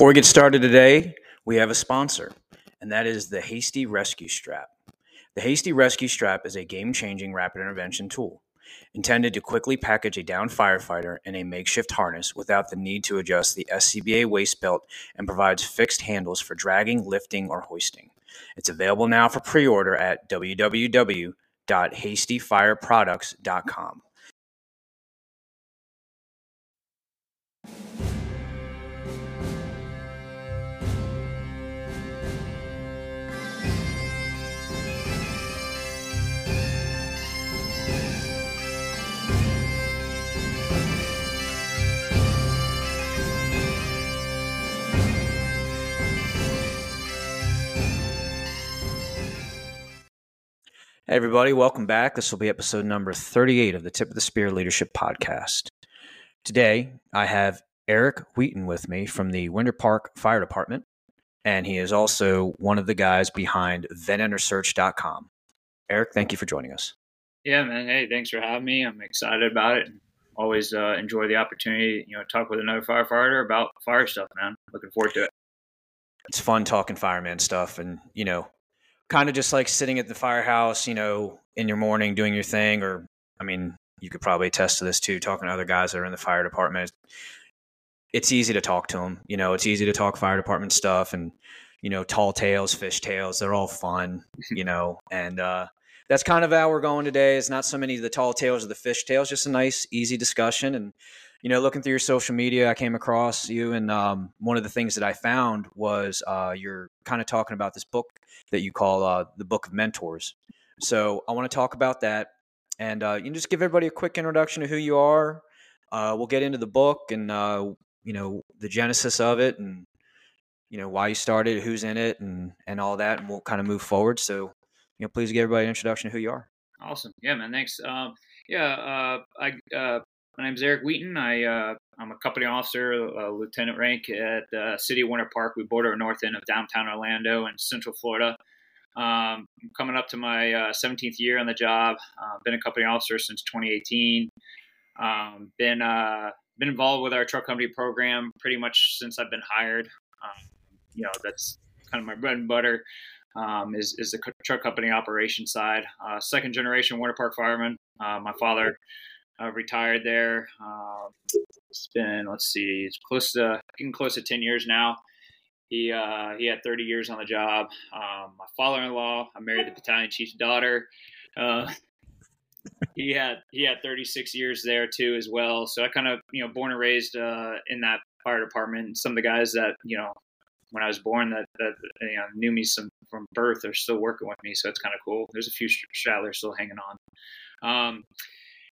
Before we get started today, we have a sponsor, and that is the Hasty Rescue Strap. The Hasty Rescue Strap is a game changing rapid intervention tool intended to quickly package a downed firefighter in a makeshift harness without the need to adjust the SCBA waist belt and provides fixed handles for dragging, lifting, or hoisting. It's available now for pre order at www.hastyfireproducts.com. Hey, everybody, welcome back. This will be episode number 38 of the Tip of the Spear Leadership Podcast. Today, I have Eric Wheaton with me from the Winter Park Fire Department, and he is also one of the guys behind VentEnterSearch.com. Eric, thank you for joining us. Yeah, man. Hey, thanks for having me. I'm excited about it. Always uh, enjoy the opportunity, you know, talk with another firefighter about fire stuff, man. Looking forward to it. It's fun talking fireman stuff, and you know, kind of just like sitting at the firehouse, you know, in your morning doing your thing, or I mean, you could probably attest to this too, talking to other guys that are in the fire department. It's easy to talk to them, you know. It's easy to talk fire department stuff, and you know, tall tales, fish tales. They're all fun, you know, and uh, that's kind of how we're going today. It's not so many of the tall tales or the fish tales, just a nice, easy discussion, and you know, looking through your social media, I came across you, and um, one of the things that I found was uh, you're kind of talking about this book that you call uh, the Book of Mentors. So I want to talk about that, and uh, you can just give everybody a quick introduction of who you are. Uh, we'll get into the book and uh, you know the genesis of it, and you know why you started, who's in it, and and all that, and we'll kind of move forward. So you know, please give everybody an introduction of who you are. Awesome, yeah, man. Thanks. Um, yeah, uh, I my name's Eric Wheaton. I uh, I'm a company officer, a lieutenant rank at uh, City of Winter Park. We border north end of downtown Orlando and Central Florida. Um, I'm coming up to my uh, 17th year on the job. Uh, been a company officer since 2018. Um, been uh, been involved with our truck company program pretty much since I've been hired. Um, you know, that's kind of my bread and butter. Um, is, is the truck company operation side. Uh, second generation Winter Park fireman. Uh, my father uh, retired there. Uh, it's been let's see, it's close to getting close to ten years now. He uh, he had 30 years on the job. Um, my father-in-law, I married the battalion chief's daughter. Uh, he had he had 36 years there too as well. So I kind of you know born and raised uh, in that fire department. Some of the guys that you know when I was born that, that you know, knew me some from birth are still working with me. So it's kind of cool. There's a few stragglers still hanging on. Um,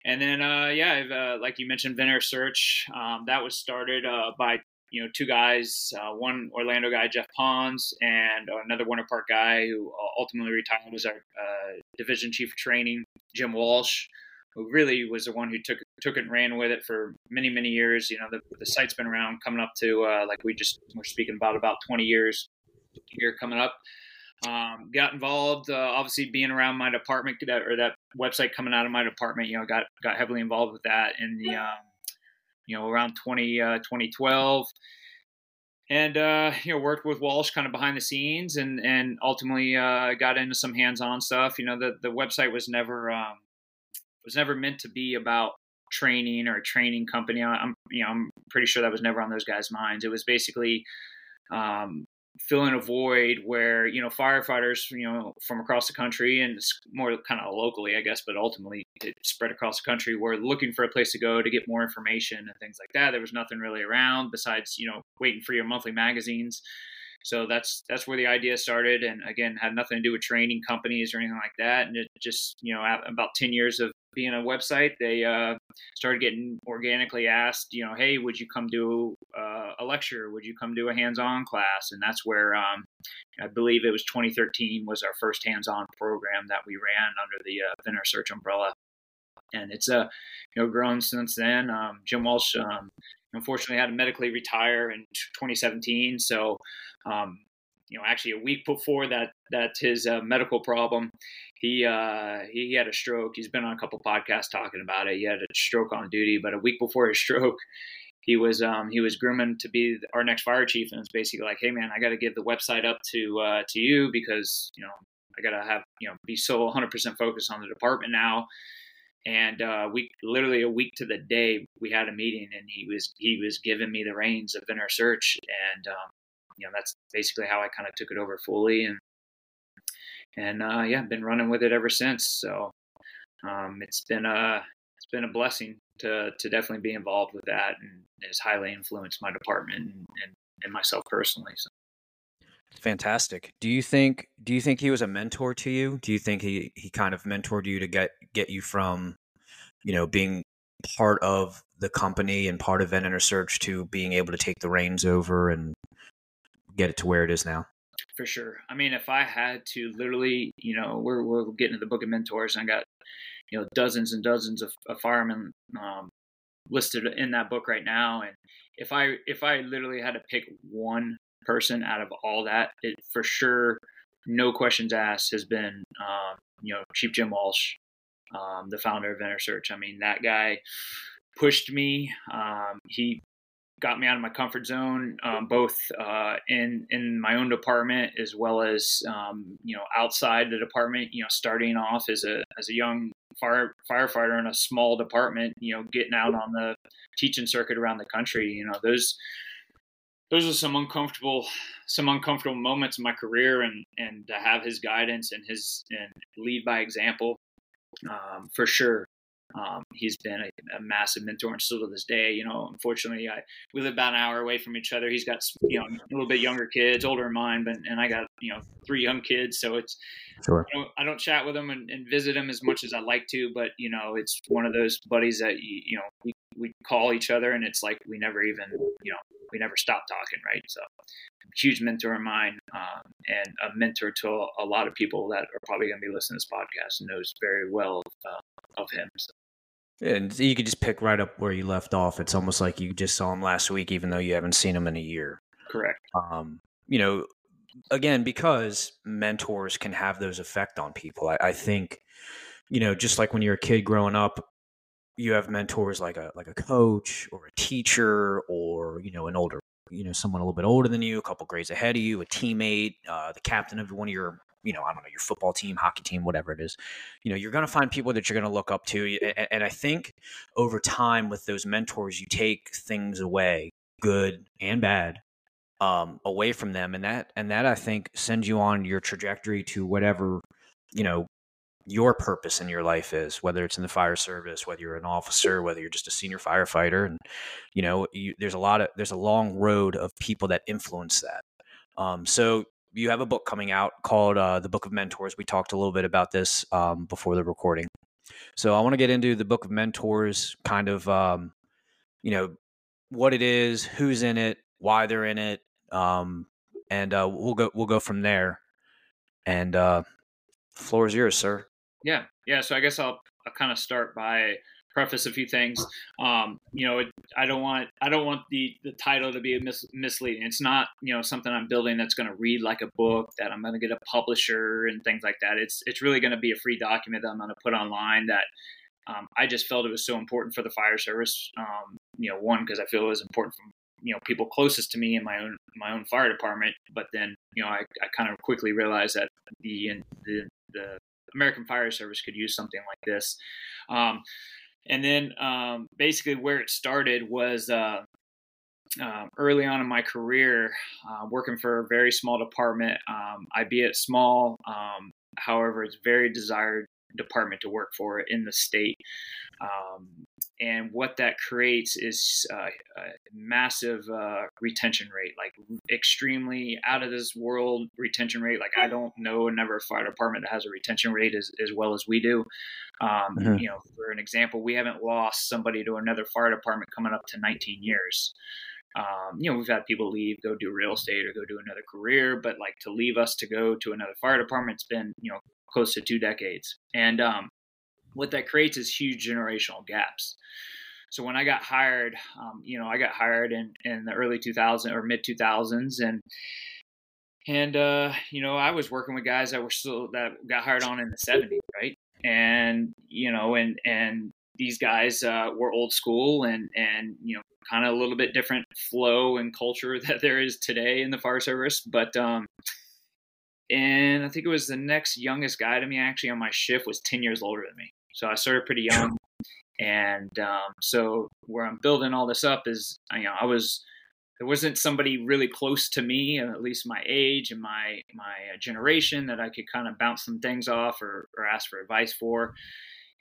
and then, uh, yeah, uh, like you mentioned, VentEnterSearch. Um, that was started uh, by you know two guys, uh, one Orlando guy, Jeff Pons, and another Winter Park guy who ultimately retired as our uh, division chief of training, Jim Walsh, who really was the one who took took it and ran with it for many many years. You know, the, the site's been around coming up to uh, like we just were speaking about about 20 years here coming up. Um, got involved, uh, obviously being around my department that, or that website coming out of my department, you know, got, got heavily involved with that in the, um, you know, around 20, uh, 2012 and, uh, you know, worked with Walsh kind of behind the scenes and, and ultimately, uh, got into some hands-on stuff. You know, the, the website was never, um, was never meant to be about training or a training company. I'm, you know, I'm pretty sure that was never on those guys' minds. It was basically, um, filling a void where you know firefighters you know from across the country and more kind of locally i guess but ultimately it spread across the country were looking for a place to go to get more information and things like that. There was nothing really around besides you know waiting for your monthly magazines. So that's that's where the idea started and again had nothing to do with training companies or anything like that. And it just you know about 10 years of being a website, they uh, started getting organically asked, you know, hey, would you come do uh, a lecture? Would you come do a hands-on class? And that's where um, I believe it was 2013 was our first hands-on program that we ran under the uh, VentEnterSearch umbrella, and it's uh, you know grown since then. Um, Jim Walsh um, unfortunately had to medically retire in 2017, so um, you know, actually a week before that that his uh, medical problem, he uh, he had a stroke. He's been on a couple podcasts talking about it. He had a stroke on duty, but a week before his stroke, he was um, he was grooming to be our next fire chief, and it's basically like, hey man, I got to give the website up to uh, to you because you know I got to have you know be so 100 percent focused on the department now. And uh, we literally a week to the day we had a meeting, and he was he was giving me the reins of inner search, and um, you know that's basically how I kind of took it over fully, and and uh, yeah, been running with it ever since. So um, it's been a it's been a blessing to to definitely be involved with that, and has highly influenced my department and, and, and myself personally. So. Fantastic. Do you think do you think he was a mentor to you? Do you think he he kind of mentored you to get get you from, you know, being part of the company and part of Vet Search to being able to take the reins over and get it to where it is now? For sure. I mean, if I had to literally, you know, we're we're getting to the book of mentors, and I got you know dozens and dozens of, of firemen um, listed in that book right now, and if I if I literally had to pick one person out of all that, it for sure, no questions asked, has been um, you know Chief Jim Walsh, um, the founder of Inner Search. I mean, that guy pushed me. Um, he got me out of my comfort zone, um, both uh, in in my own department as well as um, you know outside the department. You know, starting off as a as a young fire firefighter in a small department, you know, getting out on the teaching circuit around the country. You know, those those are some uncomfortable some uncomfortable moments in my career, and and to have his guidance and his and lead by example, um, for sure. Um, he's been a, a, massive mentor and still to this day. You know, unfortunately, I we live about an hour away from each other. He's got you know a little bit younger kids, older than mine, but and I got you know three young kids, so it's sure. I don't, I don't chat with him and, and, visit him as much as I like to, but you know, it's one of those buddies that you, you know we, we call each other, and it's like we never even you know we never stop talking, right? So, huge mentor of mine, um, and a mentor to a, lot of people that are probably going to be listening to this podcast knows very well uh, of him. So. And you could just pick right up where you left off. It's almost like you just saw him last week, even though you haven't seen him in a year. Correct. Um, you know, again, because mentors can have those effect on people. I, I think, you know, just like when you're a kid growing up, you have mentors like a like a coach or a teacher or you know an older you know someone a little bit older than you, a couple grades ahead of you, a teammate, uh, the captain of one of your you know, I don't know, your football team, hockey team, whatever it is, you know, you're going to find people that you're going to look up to. And I think over time with those mentors, you take things away, good and bad, um, away from them. And that, and that I think sends you on your trajectory to whatever, you know, your purpose in your life is, whether it's in the fire service, whether you're an officer, whether you're just a senior firefighter. And, you know, you, there's a lot of, there's a long road of people that influence that. Um, so you have a book coming out called uh, the Book of Mentors. We talked a little bit about this um, before the recording. So I want to get into the Book of Mentors, kind of, um, you know, what it is, who's in it, why they're in it, um, and uh, we'll go we'll go from there. And uh, floor is yours, sir. Yeah, yeah. So I guess I'll, I'll kind of start by preface a few things. Um, you know, I don't want I don't want the the title to be mis- misleading. It's not you know something I'm building that's going to read like a book that I'm going to get a publisher and things like that. It's it's really going to be a free document that I'm going to put online that. Um, I just felt it was so important for the fire service. Um, you know, one because I feel it was important from you know people closest to me in my own my own fire department. But then you know I, I kind of quickly realized that the the the American Fire Service could use something like this. Um, and then um, basically where it started was uh, uh, early on in my career, uh, working for a very small department. Um, I be it small, um, however, it's very desired department to work for in the state. Um, and what that creates is uh, a massive uh, retention rate, like extremely out of this world retention rate. Like I don't know another fire department that has a retention rate as, as well as we do. Um, mm-hmm. You know, for an example, we haven't lost somebody to another fire department coming up to 19 years. Um, you know, we've had people leave, go do real estate or go do another career, but like to leave us to go to another fire department, it's been, you know, close to two decades. And um, what that creates is huge generational gaps. So when I got hired, um, you know, I got hired in, in the early 2000s or mid 2000s, and and uh, you know, I was working with guys that were still that got hired on in the 70s, right? And you know, and and these guys uh, were old school and and you know kind of a little bit different flow and culture that there is today in the fire service. But um, and I think it was the next youngest guy to me actually on my shift was ten years older than me. So I started pretty young, and um, so where I'm building all this up is you know I was there wasn't somebody really close to me, at least my age and my my uh, generation, that I could kind of bounce some things off or, or ask for advice for.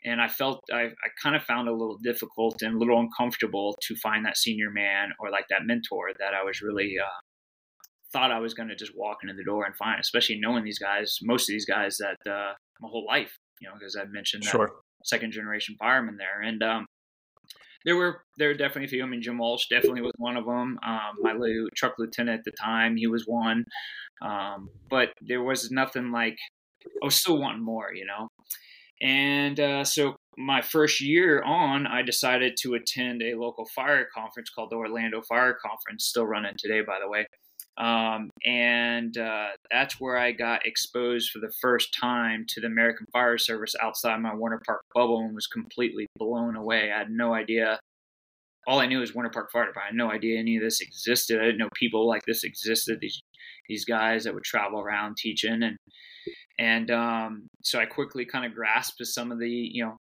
And I felt I, I kind of found it a little difficult and a little uncomfortable to find that senior man or like that mentor that I was really uh, thought I was going to just walk into the door and find, especially knowing these guys, most of these guys that uh, my whole life, you know, because I mentioned that sure. second generation fireman there. And um, there were there were definitely a few. I mean, Jim Walsh definitely was one of them. Um, my truck lieutenant at the time, he was one. Um, but there was nothing like I was still wanting more, you know. And uh, so my first year on, I decided to attend a local fire conference called the Orlando Fire Conference, still running today, by the way. Um, and uh, that's where I got exposed for the first time to the American Fire Service outside my Winter Park bubble and was completely blown away. I had no idea. All I knew was Winter Park Fire Department. I had no idea any of this existed. I didn't know people like this existed. These these guys that would travel around teaching and and um, so I quickly kind of grasped some of the you know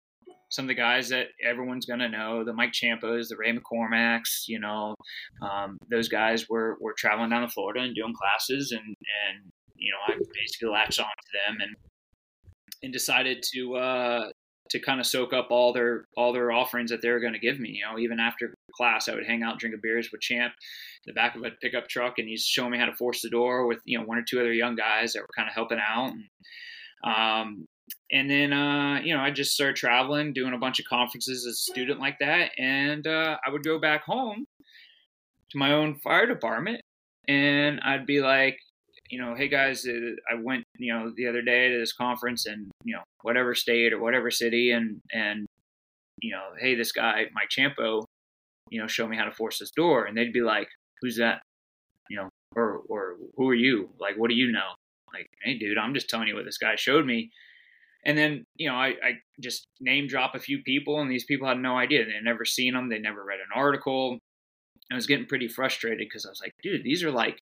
some of the guys that everyone's going to know, the Mike Ciampos, the Ray McCormacks, you know, um, those guys were, were traveling down to Florida and doing classes and, and, you know, I basically latched on to them and, and decided to, uh, to kind of soak up all their all their offerings that they were going to give me. You know, even after class, I would hang out, drink a beers with Champ in the back of a pickup truck, and he's showing me how to force the door with you know one or two other young guys that were kind of helping out. And, um, and then uh, you know I just started traveling, doing a bunch of conferences as a student like that, and uh, I would go back home to my own fire department, and I'd be like, you know, hey guys, uh, I went you know the other day to this conference and, you know whatever state or whatever city, and and you know, hey, this guy Mike Ciampo, you know, show me how to force this door, and they'd be like, who's that, you know, or or who are you? Like, what do you know? Like, hey, dude, I'm just telling you what this guy showed me and then, you know, I, I just name drop a few people, and these people had no idea. They'd never seen them. They never read an article. I was getting pretty frustrated because I was like, dude, these are like,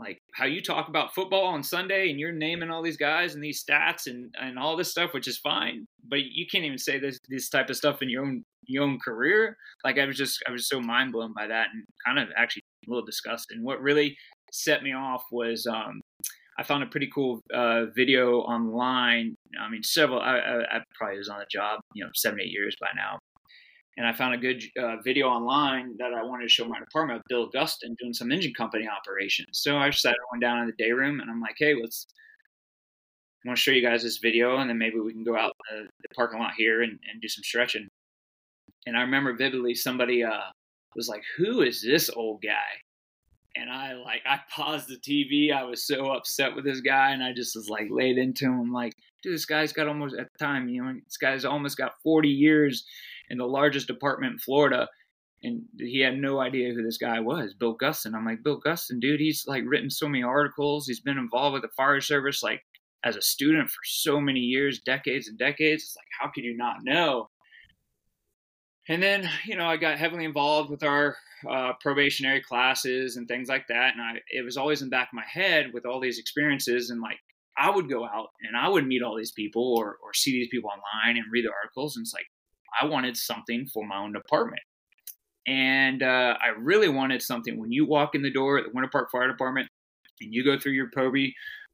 like how you talk about football on Sunday, and you're naming all these guys and these stats and and all this stuff, which is fine, but you can't even say this this type of stuff in your own your own career. Like I was just I was so mind blown by that, and kind of actually a little disgusted. And what really set me off was um, I found a pretty cool uh, video online. I mean, several. I, I, I, probably was on the job, you know, seven, eight years by now, and I found a good uh, video online that I wanted to show my department of Bill Gustin doing some engine company operations. So I decided I went down in the day room, and I'm like, hey, let's. I want to show you guys this video, and then maybe we can go out the, the parking lot here and, and do some stretching. And I remember vividly somebody uh, was like, "Who is this old guy?" and I like I paused the TV. I was so upset with this guy, and I just was like laid into him. like, dude, this guy's got almost at the time, you know, this guy's almost got 40 years in the largest department in Florida, and he had no idea who this guy was, Bill Gustin. I'm like, Bill Gustin, dude, he's like written so many articles. He's been involved with the fire service like as a student for so many years, decades and decades. It's like, how could you not know? And then, you know, I got heavily involved with our uh, probationary classes and things like that. And I, it was always in the back of my head with all these experiences. And like, I would go out and I would meet all these people or, or see these people online and read the articles. And it's like, I wanted something for my own department. And uh, I really wanted something when you walk in the door at the Winter Park Fire Department and you go through your probie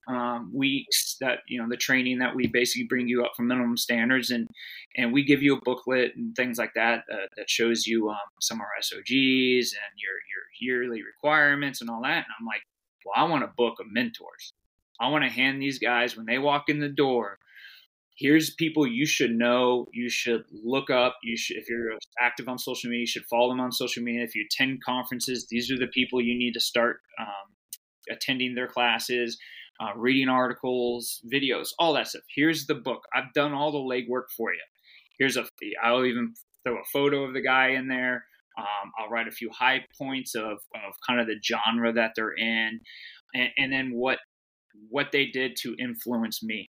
um, weeks that you know the training that we basically bring you up from minimum standards and and we give you a booklet and things like that uh, that shows you um, some of our SOGs and your your yearly requirements and all that. And I'm like, well, I want a book of mentors. I want to hand these guys when they walk in the door. Here's people you should know. You should look up. You should, if you're active on social media, you should follow them on social media. If you attend conferences, these are the people you need to start um, attending their classes uh, reading articles, videos, all that stuff. Here's the book. I've done all the legwork for you. Here's a. I'll even throw a photo of the guy in there. Um, I'll write a few high points of, of kind of the genre that they're in, and, and then what what they did to influence me.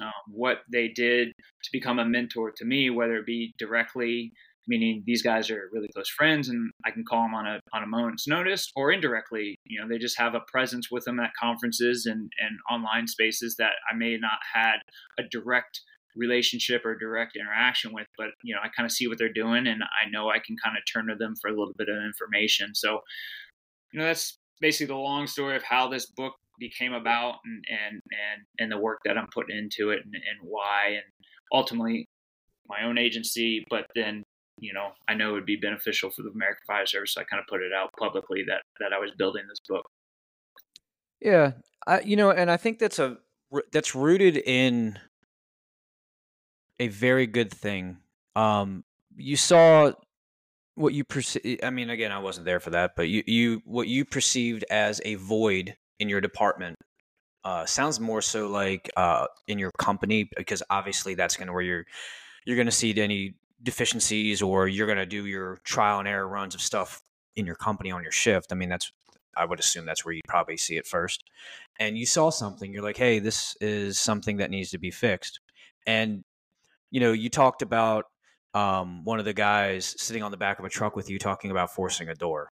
Um, what they did to become a mentor to me, whether it be directly, meaning these guys are really close friends and I can call them on a on a moment's notice, or indirectly, you know, they just have a presence with them at conferences and and online spaces that I may not had a direct relationship or direct interaction with, but you know, I kind of see what they're doing and I know I can kind of turn to them for a little bit of information. So, you know, that's basically the long story of how this book became about and and and, and the work that I'm putting into it and, and why and ultimately my own agency, but then you know I know it would be beneficial for the American Fire Service. So I kind of put it out publicly that that I was building this book. Yeah, I you know, and I think that's a that's rooted in a very good thing. Um, you saw what you perceive. I mean, again, I wasn't there for that, but you you what you perceived as a void in your department uh, sounds more so like uh, in your company because obviously that's going to where you're you're going to see any deficiencies or you're going to do your trial and error runs of stuff in your company on your shift. I mean, that's I would assume that's where you probably see it first. And you saw something, you're like, hey, this is something that needs to be fixed. And you know, you talked about um, one of the guys sitting on the back of a truck with you talking about forcing a door.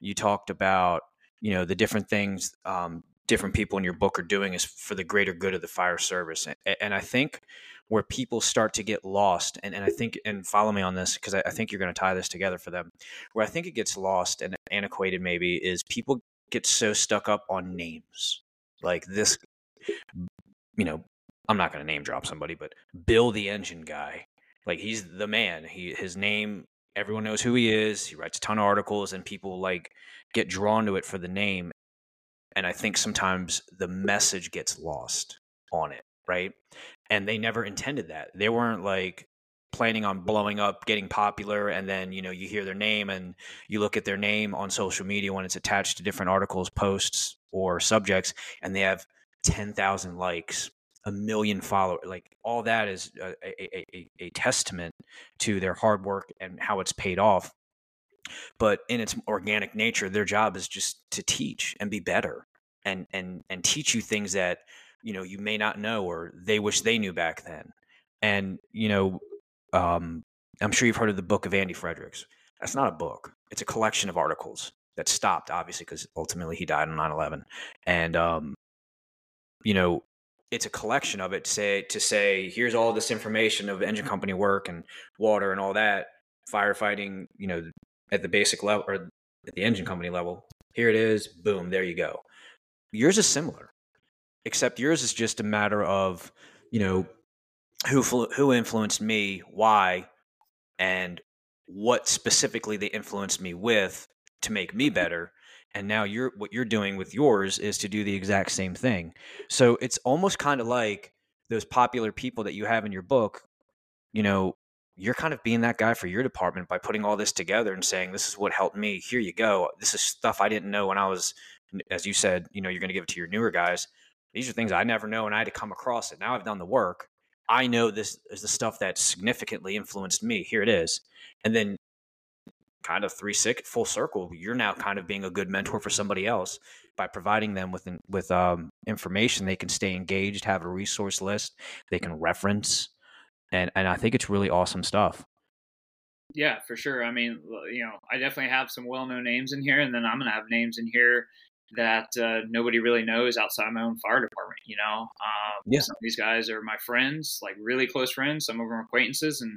You talked about you know the different things um, different people in your book are doing is for the greater good of the fire service and, and i think where people start to get lost and, and i think and follow me on this because I, I think you're going to tie this together for them where i think it gets lost and antiquated maybe is people get so stuck up on names like this you know i'm not going to name drop somebody but bill the engine guy like he's the man he his name everyone knows who he is he writes a ton of articles and people like get drawn to it for the name. And I think sometimes the message gets lost on it, right? And they never intended that. They weren't like planning on blowing up, getting popular, and then you know you hear their name and you look at their name on social media when it's attached to different articles, posts, or subjects, and they have ten thousand likes, a million followers. Like all that is a, a, a, a testament to their hard work and how it's paid off. But in its organic nature their job is just to teach and be better and and and teach you things that you know you may not know or they wish they knew back then. And you know um, i'm sure you've heard of the book of andy fredericks. That's not a book. It's a collection of articles that stopped obviously because ultimately he died on 9-11 and um, you know it's a collection of it to say to say here's all this information of engine company work and water and all that firefighting you know at the basic level or at the engine company level. Here it is, boom, there you go. Yours is similar, except yours is just a matter of, you know, who who influenced me, why, and what specifically they influenced me with to make me better. And now you're what you're doing with yours is to do the exact same thing. So it's almost kind of like those popular people that you have in your book, you know, you're kind of being that guy for your department by putting all this together and saying this is what helped me. Here you go. This is stuff i didn't know when i was as you said you know you're going to give it to your newer guys. These are things i never know and i had to come across it. Now i've done the work. I know this is the stuff that significantly influenced me. Here it is. And then kind of three six full circle you're now kind of being a good mentor for somebody else by providing them with with um, information they can stay engaged have a resource list they can reference and and I think it's really awesome stuff. Yeah, for sure. I mean, you know, I definitely have some well-known names in here, and then I'm gonna have names in here that uh, nobody really knows outside my own fire department. You know, um, yeah. some of these guys are my friends, like really close friends. Some of them are acquaintances, and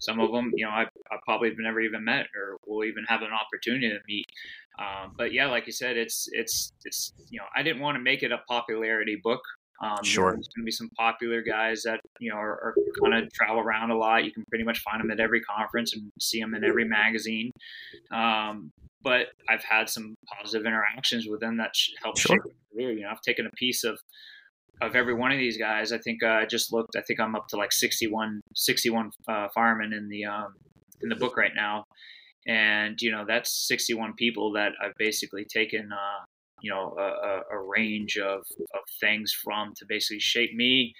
some of them, you know, I, I probably have never even met or will even have an opportunity to meet. Um, but yeah, like you said, it's it's it's you know, I didn't want to make it a popularity book um, sure. You know, there's going to be some popular guys that you know are, are kind of travel around a lot. You can pretty much find them at every conference and see them in every magazine. Um, but I've had some positive interactions with them that help sure. shape my career. You know, I've taken a piece of of every one of these guys. I think uh, I just looked. I think I'm up to like 61, 61 uh, firemen in the um, in the book right now, and you know that's 61 people that I've basically taken uh, you know a, a range of, of things from to basically shape me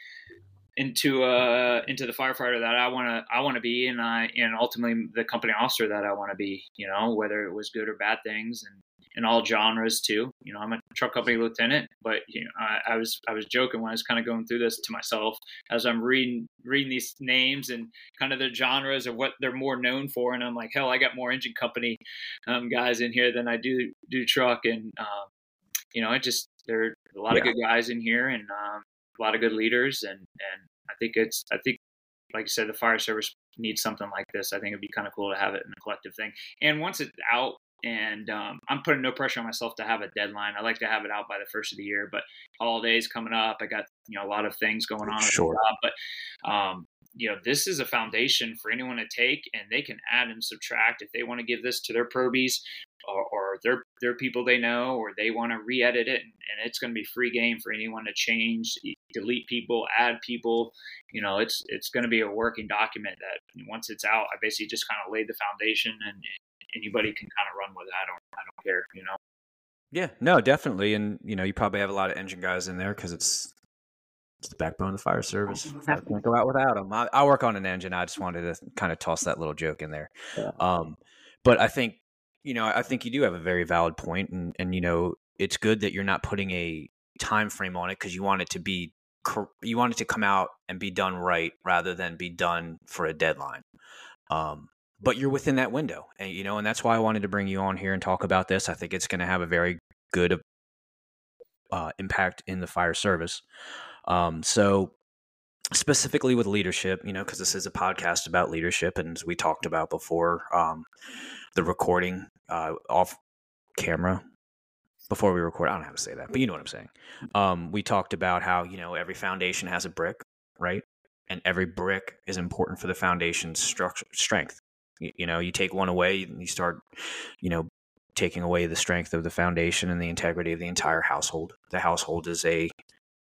into uh into the firefighter that I want to I want to be and I and ultimately the company officer that I want to be you know whether it was good or bad things and in all genres too. You know, I'm a truck company lieutenant, but you know, I, I was I was joking when I was kind of going through this to myself as I'm reading reading these names and kind of the genres of what they're more known for, and I'm like, hell, I got more engine company um, guys in here than I do do truck, and um, you know, it just there are a lot yeah. of good guys in here and um, a lot of good leaders, and and I think it's I think like you said, the fire service needs something like this. I think it'd be kind of cool to have it in a collective thing. And once it's out, and um, I'm putting no pressure on myself to have a deadline. I like to have it out by the first of the year, but holidays coming up, I got you know a lot of things going on. Sure. But um, you know this is a foundation for anyone to take, and they can add and subtract if they want to give this to their probies or, or their their people they know, or they want to re-edit it, and, and it's going to be free game for anyone to change, delete people, add people. You know, it's it's going to be a working document that once it's out, I basically just kind of laid the foundation, and anybody can kind of run with it. I don't I don't care. You know. Yeah, no, definitely, and you know, you probably have a lot of engine guys in there because it's it's the backbone of the fire service. I can't go out without them. I, I, work on an engine. I just wanted to kind of toss that little joke in there. Yeah. Um, but I think you know, I think you do have a very valid point, and and you know, it's good that you're not putting a time frame on it because you want it to be you want it to come out and be done right rather than be done for a deadline. Um, but you're within that window, and you know, and that's why I wanted to bring you on here and talk about this. I think it's going to have a very good uh, impact in the fire service. Um, so specifically with leadership, you know, because this is a podcast about leadership, and as we talked about before, um, the recording uh, off camera before we record. I don't how to say that, but you know what I'm saying. Um, we talked about how you know every foundation has a brick, right? And every brick is important for the foundation's structure strength. You, you know, you take one away, you start, you know, taking away the strength of the foundation and the integrity of the entire household. The household is a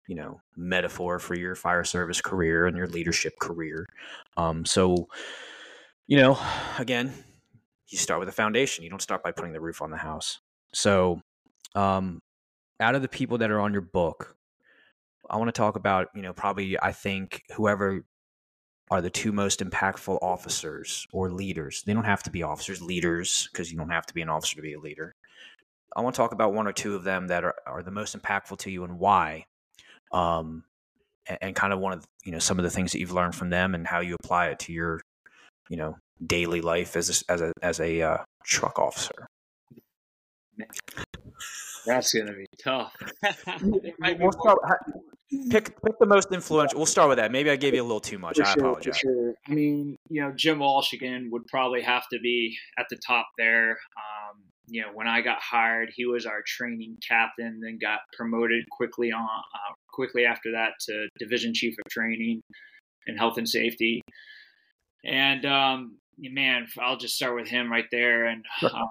you know metaphor for your fire service career and your leadership career. Um, so, you know, again, you start with a foundation. You don't start by putting the roof on the house. So, um, out of the people that are on your book, I want to talk about, you know, probably I think whoever are the two most impactful officers or leaders. They don't have to be officers, leaders, because you don't have to be an officer to be a leader. I want to talk about one or two of them that are, are the most impactful to you and why. Um, and, and kind of one of you know some of the things that you've learned from them and how you apply it to your you know daily life as a, as a as a uh, truck officer? That's gonna be tough. we'll start, pick pick the most influential. We'll start with that. Maybe I gave you a little too much. For I sure, apologize. Sure. I mean, you know, Jim Walsh again would probably have to be at the top there. Um, you know, when I got hired, he was our training captain, then got promoted quickly on uh, quickly after that to division chief of training and health and safety. And um, man, I'll just start with him right there. And um,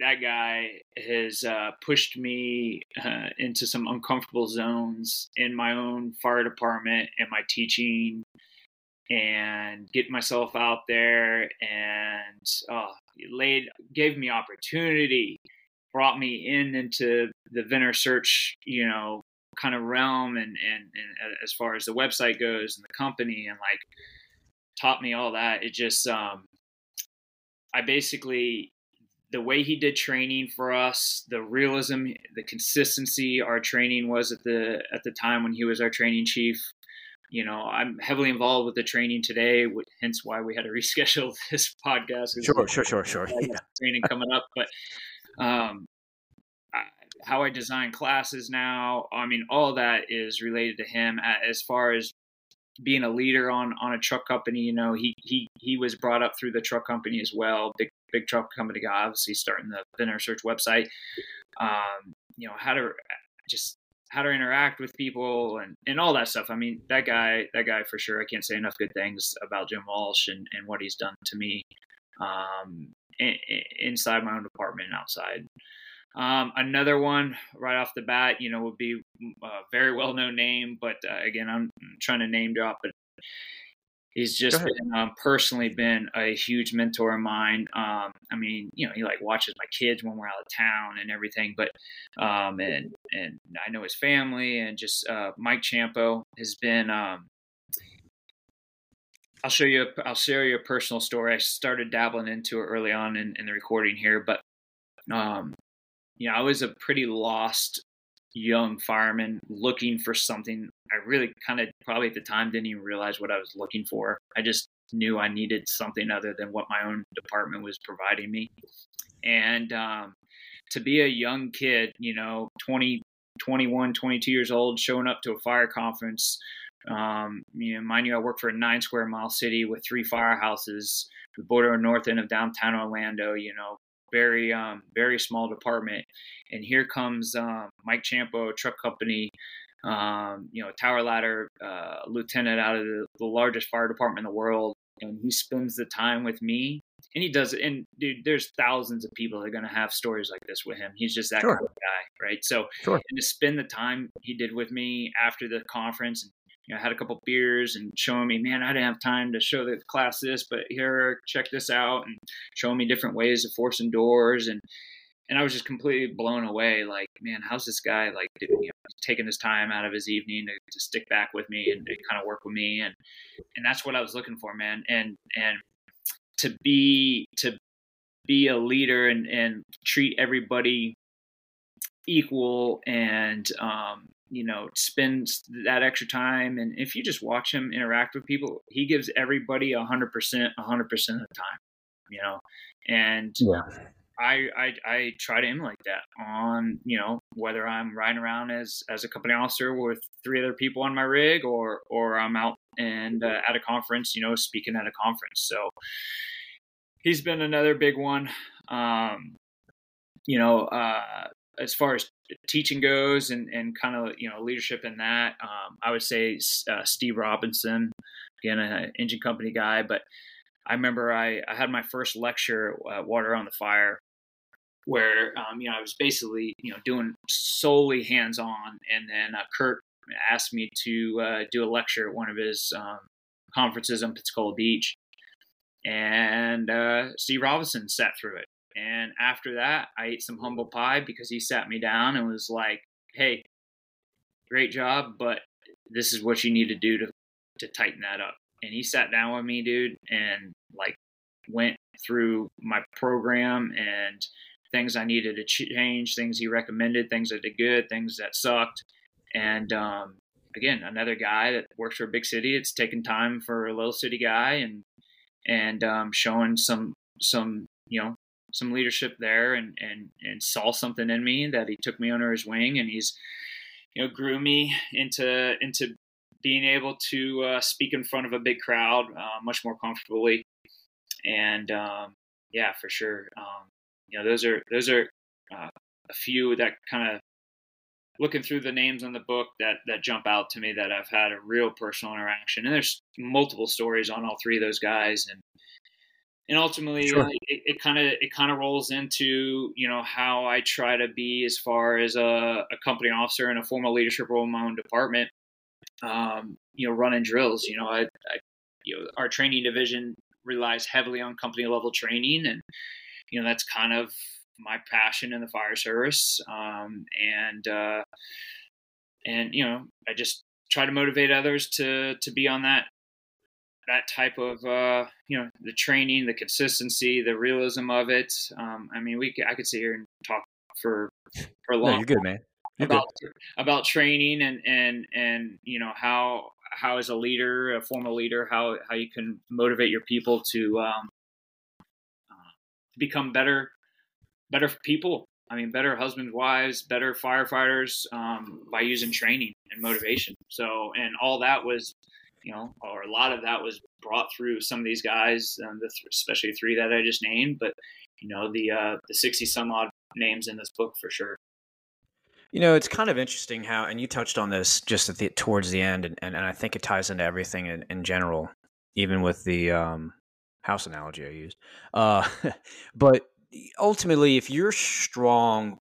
that guy has uh, pushed me uh, into some uncomfortable zones in my own fire department and my teaching and getting myself out there and uh, laid gave me opportunity brought me in into the VentEnterSearch you know kind of realm and, and, and as far as the website goes and the company and like taught me all that. It just, um, I basically, the way he did training for us, the realism, the consistency our training was at the at the time when he was our training chief. You know, I'm heavily involved with the training today, hence why we had to reschedule this podcast. Sure, sure, sure, sure. Yeah. Training coming up, but um, how I design classes now. I mean, all that is related to him. As far as being a leader on on a truck company, you know, he he he was brought up through the truck company as well. Big big truck company guy, obviously starting the VentEnterSearch website. Um, you know, how to just how to interact with people and, and all that stuff. I mean, that guy, that guy for sure. I can't say enough good things about Jim Walsh and, and what he's done to me um, in, inside my own department and outside. Um, another one right off the bat, you know, would be a very well known name, but uh, again, I'm trying to name drop, but he's just been, um, personally been a huge mentor of mine. Um, I mean, you know, he like watches my kids when we're out of town and everything, but um, and and I know his family and just uh, Mike Ciampo has been. Um, I'll show you. I'll share you a personal story. I started dabbling into it early on in, in the recording here, but um, you know, I was a pretty lost young fireman looking for something. I really kind of probably at the time didn't even realize what I was looking for. I just knew I needed something other than what my own department was providing me. And um, to be a young kid, you know, 20, 21, 22 years old, showing up to a fire conference. Um, you know, mind you, I work for a nine square mile city with three firehouses. We border north end of downtown Orlando. You know, very um, very small department. And here comes um, Mike Ciampo, truck company, um, you know, tower ladder uh, lieutenant out of the, the, largest fire department in the world, and he spends the time with me. And he does it. And dude, there's thousands of people that are going to have stories like this with him. He's just that sure. kind of guy, right? So, sure. and to spend the time he did with me after the conference and you know, had a couple beers and showing me, man, I didn't have time to show the class this, but here, check this out, and showing me different ways of forcing doors, and and I was just completely blown away. Like, man, how's this guy like you know, taking his time out of his evening to, to stick back with me and, kind of work with me, and and that's what I was looking for, man. And and to be to be a leader and and treat everybody equal and um, you know spends that extra time and if you just watch him interact with people he gives everybody a 100% a 100% of the time you know? And yeah. I, I I try to emulate that on you know whether I'm riding around as as a company officer with three other people on my rig or or I'm out and uh, at a conference you know speaking at a conference. So he's been another big one. Um, you know uh, as far as teaching goes and, and kind of you know leadership in that um, i would say uh, steve robinson again an engine company guy but i remember i, I had my first lecture at water on the fire where um, you know i was basically you know doing solely hands-on and then uh, kurt asked me to uh, do a lecture at one of his um, conferences on pensacola beach and uh, steve robinson sat through it and after that, I ate some humble pie because he sat me down and was like, "Hey, great job, but this is what you need to do to to tighten that up." And he sat down with me, dude, and like went through my program and things I needed to change, things he recommended, things that did good, things that sucked. And um, again, another guy that works for a big city. It's taking time for a little city guy and and um, showing some some you know some leadership there and and and saw something in me that he took me under his wing. And he's you know grew me into into being able to uh, speak in front of a big crowd uh, much more comfortably. And um, yeah for sure. Um, you know those are those are uh, a few that kind of looking through the names on the book that that jump out to me that I've had a real personal interaction. And there's multiple stories on all three of those guys. And and ultimately sure. it kind of it kind of rolls into you know how I try to be as far as a, a company officer in a formal leadership role in my own department. Um, you know, running drills. You know, I, I, you know our training division relies heavily on company level training, and you know that's kind of my passion in the fire service. Um, and uh, and you know, I just try to motivate others to to be on that that type of uh, you know the training, the consistency, the realism of it. Um, I mean, we I could sit here and talk for for a long. No, you're good, man. You're about good. about training and and and you know how how as a leader, a former leader, how how you can motivate your people to um, uh, become better better people. I mean, better husbands, wives, better firefighters um, by using training and motivation. So, and all that was you know, or a lot of that was brought through some of these guys, um, the th- especially three that I just named. But you know, the uh, the sixty some odd names in this book for sure. You know, it's kind of interesting how, and you touched on this just at the towards the end, and, and, and I think it ties into everything in, in general, even with the um, house analogy I used. Uh, but ultimately, if you're strong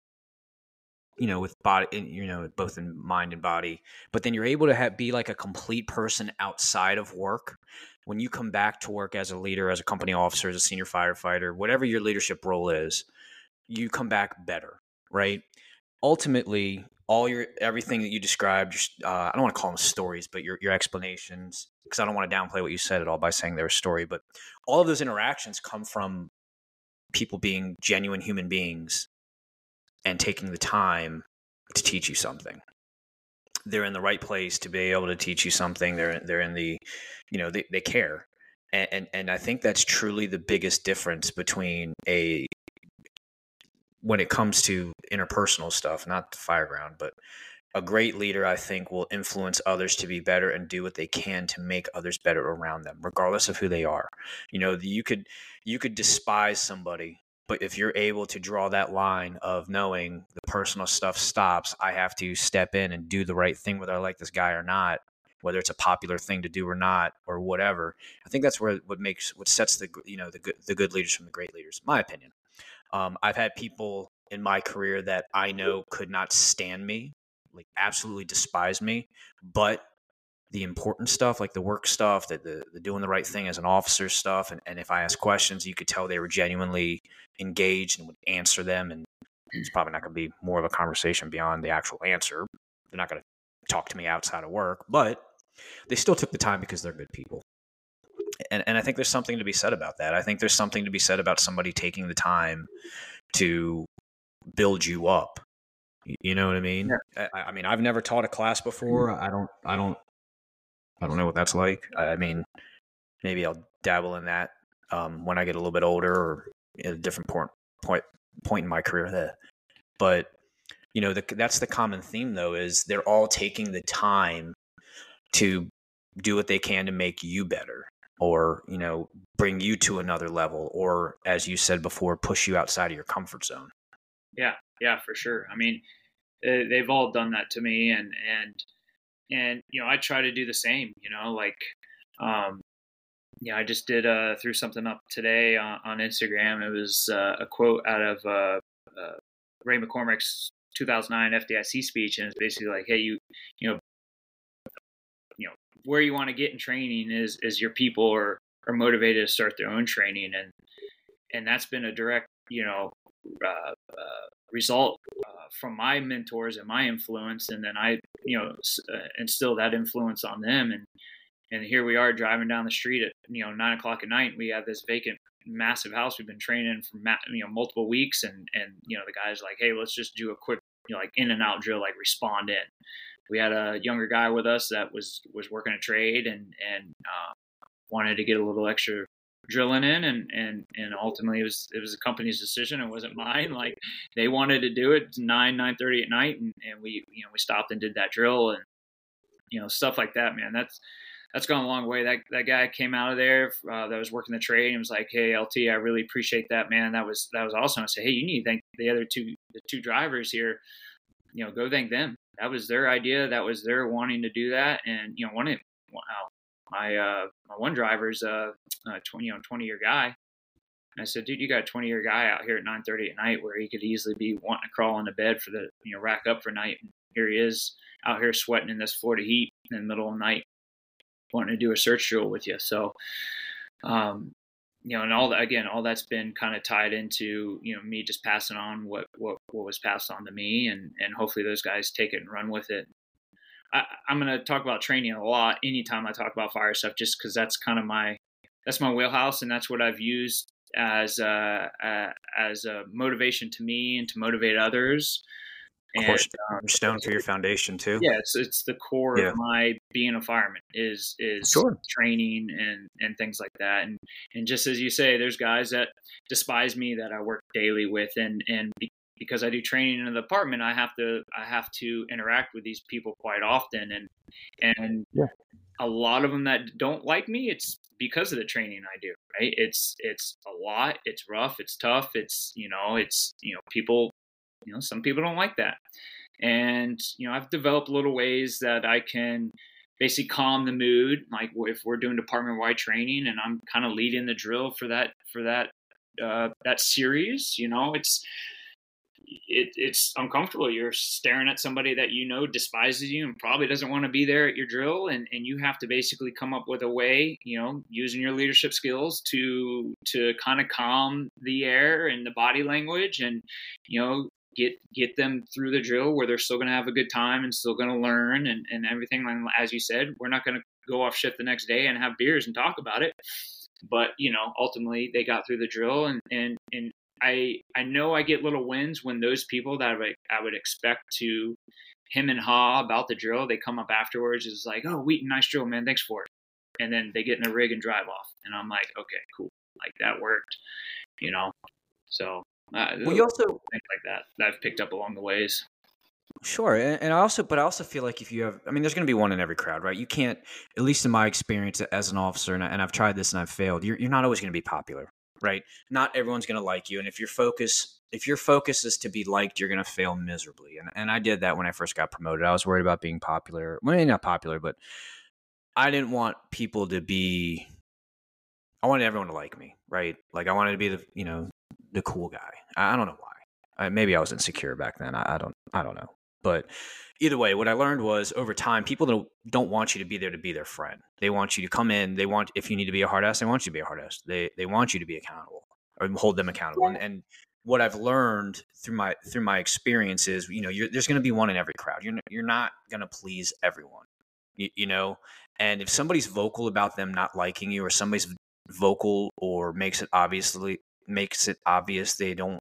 you know with body you know both in mind and body but then you're able to have, be like a complete person outside of work. When you come back to work as a leader as a company officer as a senior firefighter whatever your leadership role is you come back better right? Ultimately all your everything that you described uh, i don't want to call them stories but your, your explanations because i don't want to downplay what you said at all by saying they're a story but all of those interactions come from people being genuine human beings and taking the time to teach you something. They're in the right place to be able to teach you something. They're they're in the, you know, they, they care, and, and and I think that's truly the biggest difference between a when it comes to interpersonal stuff, not the fireground, but a great leader, I think, will influence others to be better and do what they can to make others better around them, regardless of who they are. You know, you could you could despise somebody, but if you're able to draw that line of knowing the personal stuff stops, I have to step in and do the right thing, whether I like this guy or not, whether it's a popular thing to do or not, or whatever. I think that's where what makes what sets the you know the good the good leaders from the great leaders, my opinion. Um, I've had people in my career that I know could not stand me like absolutely despise me, but the important stuff, like the work stuff, that the, the doing the right thing as an officer stuff, and, and if I asked questions, you could tell they were genuinely engaged and would answer them. And it's probably not going to be more of a conversation beyond the actual answer. They're not going to talk to me outside of work, but they still took the time because they're good people. And, and I think there's something to be said about that. I think there's something to be said about somebody taking the time to build you up you know what I mean? Yeah. I, I, mean, I've never taught a class before. I don't, I don't, I don't know what that's like. I, mean, maybe I'll dabble in that um, when I get a little bit older or at a different point point point in my career. There, but you know, the, that's the common theme though is they're all taking the time to do what they can to make you better or you know bring you to another level or as you said before push you outside of your comfort zone yeah yeah for sure i mean uh, they've all done that to me and and and you know i try to do the same you know like um yeah i just did uh threw something up today on, on instagram. It was uh, a quote out of uh, uh, ray mccormack's 2009 fdic speech and it's basically like hey you you know you know where you want to get in training is is your people are are motivated to start their own training and and that's been a direct you know uh, uh, result uh, from my mentors and my influence, and then I, you know, uh, instill that influence on them. And and here we are driving down the street at you know nine o'clock at night. we have this vacant, massive house we've been training for you know multiple weeks, and and you know the guys like, hey, let's just do a quick you know like in and out drill, like respond in. We had a younger guy with us that was was working a trade and and uh, wanted to get a little extra drilling in and and and ultimately it was it was the company's decision. It wasn't mine. Like they wanted to do it 9 9 30 at night and, and we you know we stopped and did that drill and you know stuff like that man. That's that's gone a long way. That that guy came out of there uh, that was working the trade and was like hey lt i really appreciate that man. That was that was awesome. I said hey you need to thank the other two the two drivers here. You know go thank them. That was their idea. That was their wanting to do that. And you know one of wow my uh, my one driver's a, a 20 you know 20 year guy. And I said, dude, you got a 20 year guy out here at 9:30 at night where he could easily be wanting to crawl into bed for the you know rack up for night. And here he is out here sweating in this Florida heat in the middle of the night, wanting to do a search drill with you. So, um, you know, and all that again, all that's been kind of tied into you know me just passing on what what what was passed on to me, and and hopefully those guys take it and run with it I, am going to talk about training a lot anytime I talk about fire stuff, just because that's kind of my that's my wheelhouse, and that's what I've used as uh, uh, as a motivation to me and to motivate others. And, um, stone for your foundation too. Yeah, it's, it's the core yeah. of my being a fireman is is sure. training and and things like that. And and just as you say, there's guys that despise me that I work daily with, and and because I do training in the department, I have to I have to interact with these people quite often, and and yeah. a lot of them that don't like me, it's because of the training I do. Right? It's it's a lot. It's rough. It's tough. It's you know it's you know people you know some people don't like that, and you know I've developed little ways that I can basically calm the mood. Like if we're doing department wide training and I'm kind of leading the drill for that for that uh, that series, you know, it's it, it's uncomfortable. You're staring at somebody that you know despises you and probably doesn't want to be there at your drill, and, and you have to basically come up with a way, you know, using your leadership skills to to kind of calm the air and the body language, and you know, get get them through the drill where they're still going to have a good time and still going to learn and and everything. And as you said, we're not going to go off shift the next day and have beers and talk about it but you know ultimately they got through the drill and and and I I know I get little wins when those people that I would, I would expect to him and ha about the drill, they come up afterwards. It's like, oh, Wheaton, nice drill, man. Thanks for it. And then they get in a rig and drive off, and I'm like, okay, cool, like that worked, you know. So uh, well, you also things like that that I've picked up along the ways. Sure, and, and I also, but I also feel like if you have, I mean, there's going to be one in every crowd, right? You can't, at least in my experience as an officer, and, I, and I've tried this and I've failed. You're you're not always going to be popular, right? Not everyone's going to like you, and if your focus if your focus is to be liked, you're going to fail miserably. And and I did that when I first got promoted. I was worried about being popular. Well, not popular, but I didn't want people to be. I wanted everyone to like me, right? Like I wanted to be the you know the cool guy. I, I don't know why. I, maybe I was insecure back then. I, I don't. I don't know. But either way, what I learned was over time, people don't don't want you to be there to be their friend. They want you to come in. They want if you need to be a hard ass, they want you to be a hard ass. They they want you to be accountable or hold them accountable. Yeah. And, and what I've learned through my through my experiences, you know, there's going to be one in every crowd. You're you're not going to please everyone, you, you, know. And if somebody's vocal about them not liking you, or somebody's vocal or makes it obviously makes it obvious they don't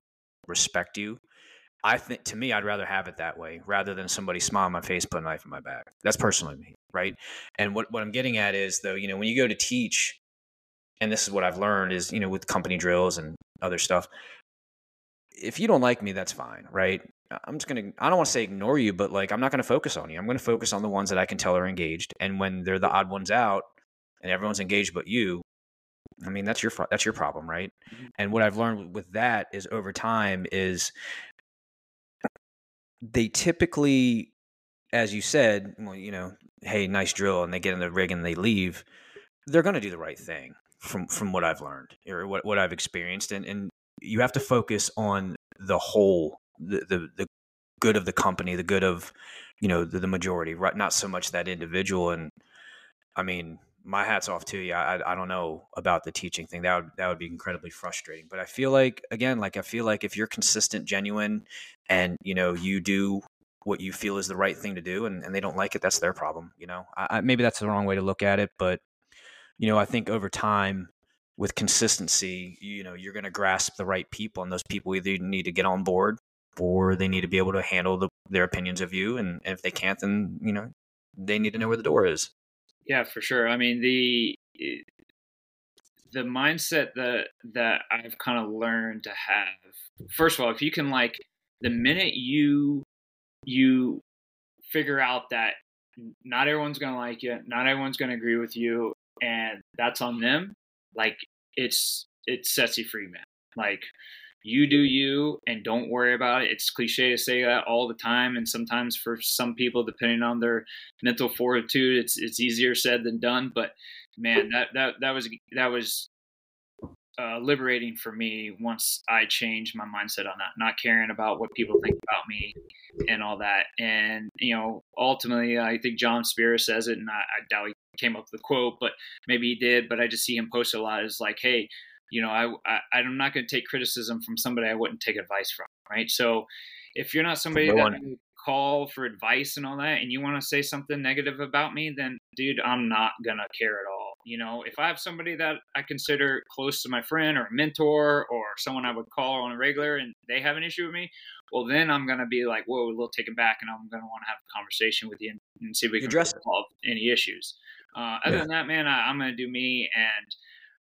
respect you, I think to me, I'd rather have it that way rather than somebody smile on my face, put a knife in my back. That's personally me, right? And what what I'm getting at is though, you know, when you go to teach, and this is what I've learned is, you know, with company drills and other stuff, if you don't like me, that's fine, right? I'm just gonna I don't want to say ignore you, but like I'm not gonna focus on you. I'm gonna focus on the ones that I can tell are engaged. And when they're the odd ones out and everyone's engaged but you, I mean that's your that's your problem, right? Mm-hmm. And what I've learned with that is over time is they typically, as you said, well, you know, hey, nice drill, and they get in the rig and they leave, they're going to do the right thing from from what I've learned or what what I've experienced, and and you have to focus on the whole, the the, the good of the company, the good of you know the, the majority, right? Not so much that individual. And I mean, my hat's off to you. I, I don't know about the teaching thing. That would that would be incredibly frustrating. But I feel like again, like I feel like if you're consistent, genuine, and you know you do what you feel is the right thing to do, and, and they don't like it, that's their problem. You know, I, I, maybe that's the wrong way to look at it, but you know, I think over time with consistency, you know, you're going to grasp the right people, and those people either need to get on board or they need to be able to handle the, their opinions of you, and, and if they can't, then you know they need to know where the door is. Yeah, for sure. I mean, the eh, the mindset that that I've kind of learned to have. First of all, if you can like the minute you you figure out that not everyone's going to like you, not everyone's going to agree with you and that's on them, like it's it sets you free, man. Like you do you and don't worry about it. It's cliche to say that all the time, and sometimes for some people, depending on their mental fortitude, it's it's easier said than done. But man, that that that was that was uh, liberating for me once I changed my mindset on that, not caring about what people think about me and all that. And you know, ultimately, I think John Spira says it, and I, I doubt he came up with the quote, but maybe he did. But I just see him post a lot. Is like, hey, you know, I, I I'm not going to take criticism from somebody I wouldn't take advice from, right? So if you're not somebody that would call for advice and all that, and you want to say something negative about me, then dude, I'm not gonna care at all. You know, if I have somebody that I consider close to my friend or a mentor or someone I would call on a regular, and they have an issue with me, well, then I'm gonna be like, whoa, a little taken back, and I'm gonna want to have a conversation with you and, and see if we can address resolve any issues. Uh, other yeah. than that, man, I, I'm gonna do me and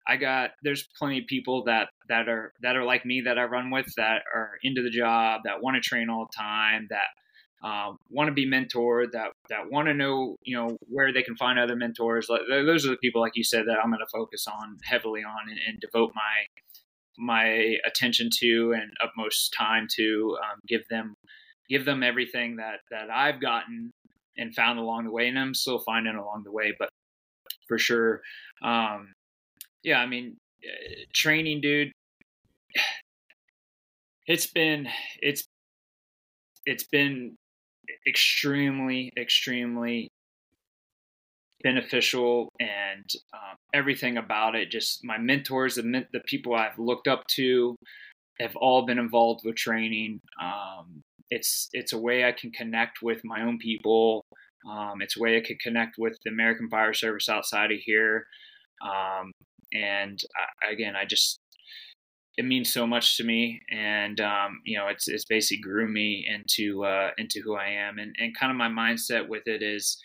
I got there's plenty of people that that are that are like me that I run with that are into the job that want to train all the time that uh, want to be mentored that that want to know you know where they can find other mentors. Those are the people like you said that I'm going to focus on heavily on and, and, devote my my attention to and utmost time to um, give them give them everything that that I've gotten and found along the way and I'm still finding along the way but for sure um, yeah, I mean, uh, training, dude. It's been it's it's been extremely extremely beneficial and um, everything about it just my mentors the, the people i've looked up to have all been involved with training um, it's it's a way i can connect with my own people um, it's a way i can connect with the american fire service outside of here um, and I, again, I just it means so much to me, and um, you know, it's it's basically grew me into uh, into who I am, and and kind of my mindset with it is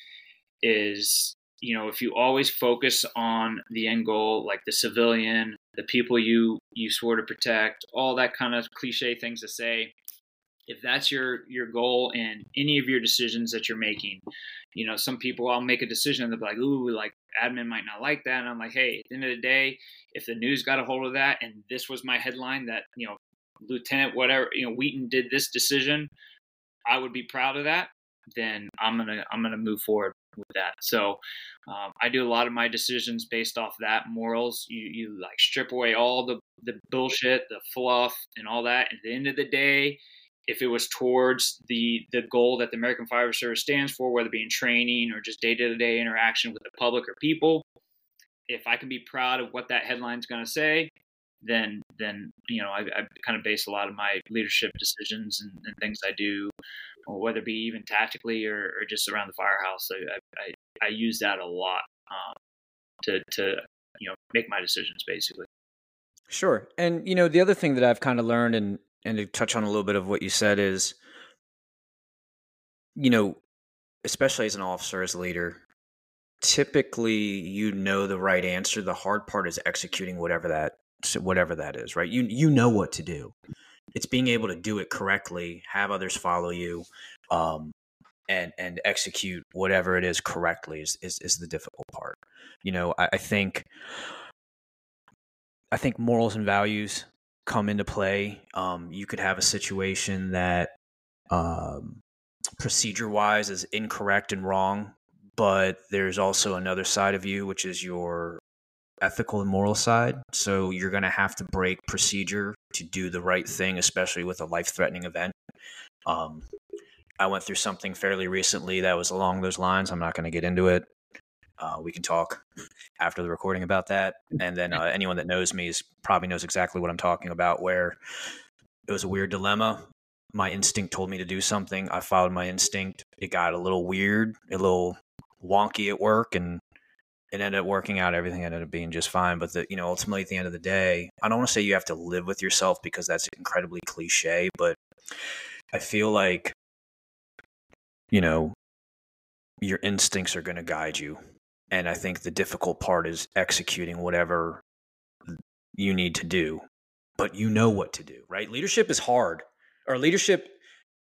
is you know if you always focus on the end goal, like the civilian, the people you you swore to protect, all that kind of cliche things to say. If that's your your goal in any of your decisions that you're making, you know, some people I'll make a decision and they'll be like, "Ooh, like admin might not like that," and I'm like, "Hey, at the end of the day, if the news got a hold of that and this was my headline that you know lieutenant whatever you know wheaton did this decision i would be proud of that then i'm gonna i'm gonna move forward with that. So um, i do a lot of my decisions based off that morals. You you like strip away all the the bullshit the fluff and all that. At the end of the day if it was towards the the goal that the american fire service stands for whether it be in training or just day-to-day interaction with the public or people if I can be proud of what that headline's going to say, then then you know I, I, kind of base a lot of my leadership decisions and, and things I do, whether it be even tactically or, or just around the firehouse. I, I, I use that a lot um, to to you know make my decisions basically. Sure, and you know the other thing that I've kind of learned and and to touch on a little bit of what you said is, you know, especially as an officer as a leader, typically you know the right answer. The hard part is executing whatever that whatever that is, right? You you know what to do. It's being able to do it correctly, have others follow you, um, and and execute whatever it is correctly is is, is the difficult part. You know, I, I think I think morals and values come into play. Um, you could have a situation that um, procedure wise is incorrect and wrong but there's also another side of you, which is your ethical and moral side. So you're going to have to break procedure to do the right thing, especially with a life threatening event. Um, I went through something fairly recently that was along those lines. I'm not going to get into it. Uh, we can talk after the recording about that. And then uh, anyone that knows me is probably knows exactly what I'm talking about. Where it was a weird dilemma. My instinct told me to do something. I followed my instinct. It got a little weird, a little wonky at work and it ended up working out. Everything ended up being just fine. But the, you know, ultimately at the end of the day, I don't want to say you have to live with yourself because that's incredibly cliche, but I feel like, you know, your instincts are going to guide you. And I think the difficult part is executing whatever you need to do, but you know what to do, right? Leadership is hard, or leadership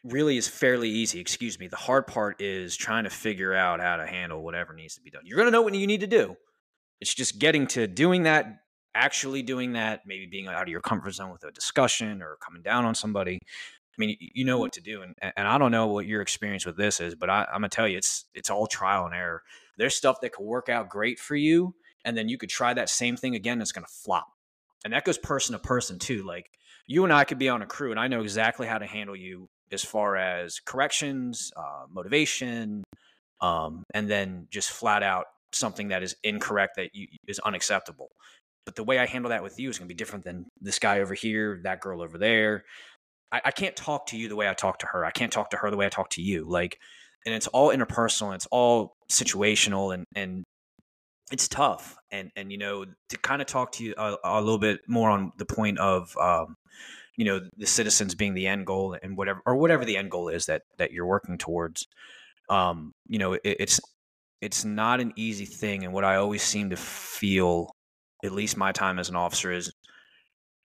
really is fairly easy. Excuse me. The hard part is trying to figure out how to handle whatever needs to be done. You're going to know what you need to do. It's just getting to doing that, actually doing that, maybe being out of your comfort zone with a discussion or coming down on somebody. I mean, you know what to do, and and I don't know what your experience with this is, but I, I'm gonna tell you, it's it's all trial and error. There's stuff that could work out great for you, and then you could try that same thing again. And It's gonna flop, and that goes person to person too. Like you and I could be on a crew, and I know exactly how to handle you as far as corrections, uh, motivation, um, and then just flat out something that is incorrect that you, is unacceptable. But the way I handle that with you is going to be different than this guy over here, that girl over there. I, I can't talk to you the way I talk to her. I can't talk to her the way I talk to you. Like, and it's all interpersonal. It's all situational, and and it's tough. And and you know to kind of talk to you a, a little bit more on the point of um, you know the citizens being the end goal and whatever or whatever the end goal is that that you're working towards um you know it, it's it's not an easy thing and what i always seem to feel at least my time as an officer is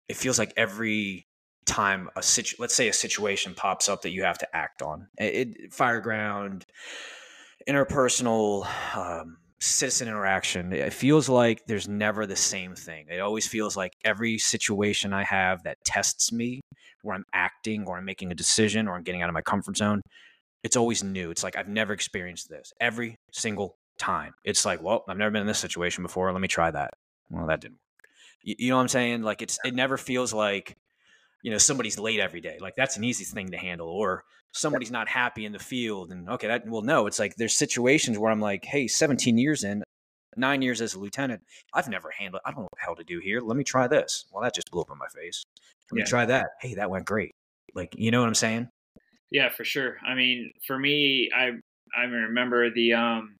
it feels like every time a situ- let's say a situation pops up that you have to act on it, it fireground interpersonal um, citizen interaction. It feels like there's never the same thing. It always feels like every situation I have that tests me, where I'm acting or I'm making a decision or I'm getting out of my comfort zone, it's always new. It's like I've never experienced this every single time. It's like, well, I've never been in this situation before. Let me try that. Well, that didn't work. You, you know what I'm saying? Like it's it never feels like you know somebody's late every day. Like that's an easy thing to handle. Or somebody's not happy in the field and okay that well no it's like there's situations where i'm like hey 17 years in nine years as a lieutenant i've never handled i don't know what the hell to do here. Let me try this. Well that just blew up in my face. Let me try that. Hey that went great. Like you know what i'm saying? Yeah for sure. I mean for me i i remember the um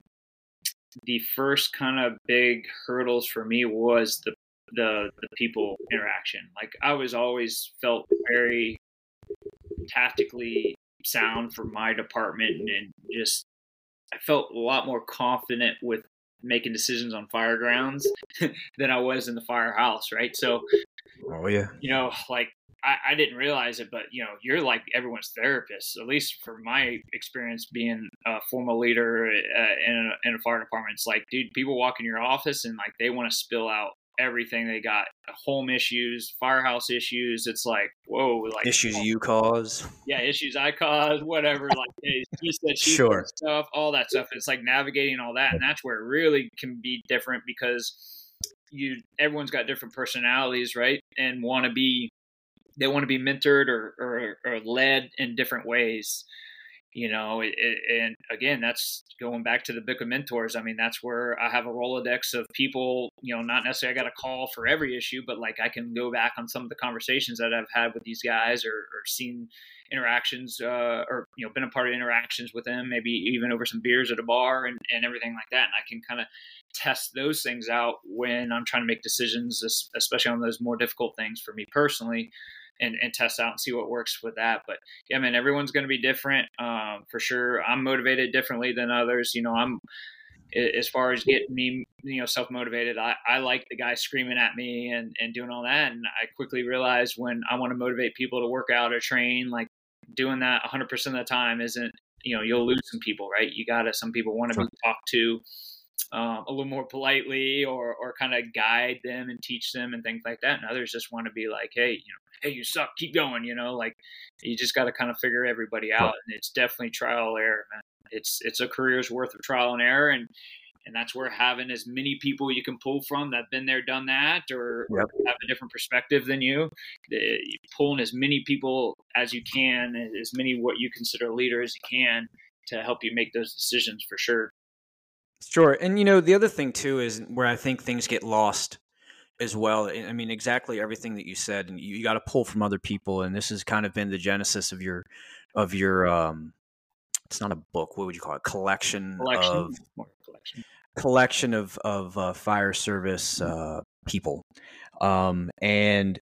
the first kind of big hurdles for me was the the the people interaction. Like I was always felt very tactically sound for my department and just I felt a lot more confident with making decisions on fire grounds than I was in the firehouse, right? So, oh yeah, you know, like I, I, didn't realize it, but you know, you're like everyone's therapist. At least for my experience being a former leader uh, in, a, in a fire department, it's like, dude, people walk in your office and like they want to spill out everything. They got home issues firehouse issues. It's like whoa like issues oh, you cause. yeah issues i cause whatever like said she sure. stuff all that stuff. It's like navigating all that and that's where it really can be different because you everyone's got different personalities right? And want to be they want to be mentored or, or, or led in different ways you know it, it, and again that's going back to the book of mentors. I mean that's where i have a rolodex of people you know not necessarily i got a call for every issue but like i can go back on some of the conversations that i've had with these guys or, or seen interactions uh, or you know been a part of interactions with them maybe even over some beers at a bar and, and everything like that. And i can kind of test those things out when i'm trying to make decisions especially on those more difficult things for me personally and, and test out and see what works with that. But yeah, man, everyone's going to be different um, for sure. I'm motivated differently than others. You know, I'm as far as getting me, you know, self motivated. I, I like the guy screaming at me and, and doing all that. And I quickly realized when I want to motivate people to work out or train, like doing that 100% of the time isn't, you know, you'll lose some people, right? You got to, some people want to be talked to um, a little more politely or, or kind of guide them and teach them and things like that. And others just want to be like, hey, you know, hey, you suck, keep going. You know, like you just got to kind of figure everybody out. And it's definitely trial and error, man. It's it's a career's worth of trial and error, and and that's where having as many people you can pull from that've been there, done that, or, yep. have a different perspective than you, eh, the, pulling as many people as you can, eh, as many what you consider leaders as you can to help you make those decisions for sure. Sure. And, you know, the other thing, too, is where I think things get lost as well. I mean, exactly everything that you said, and you, you got to pull from other people. And this has kind of been the genesis of your, of your, um, it's not a book. What would you call it? Collection, collection. of collection, collection of of uh, fire service uh, people, um, and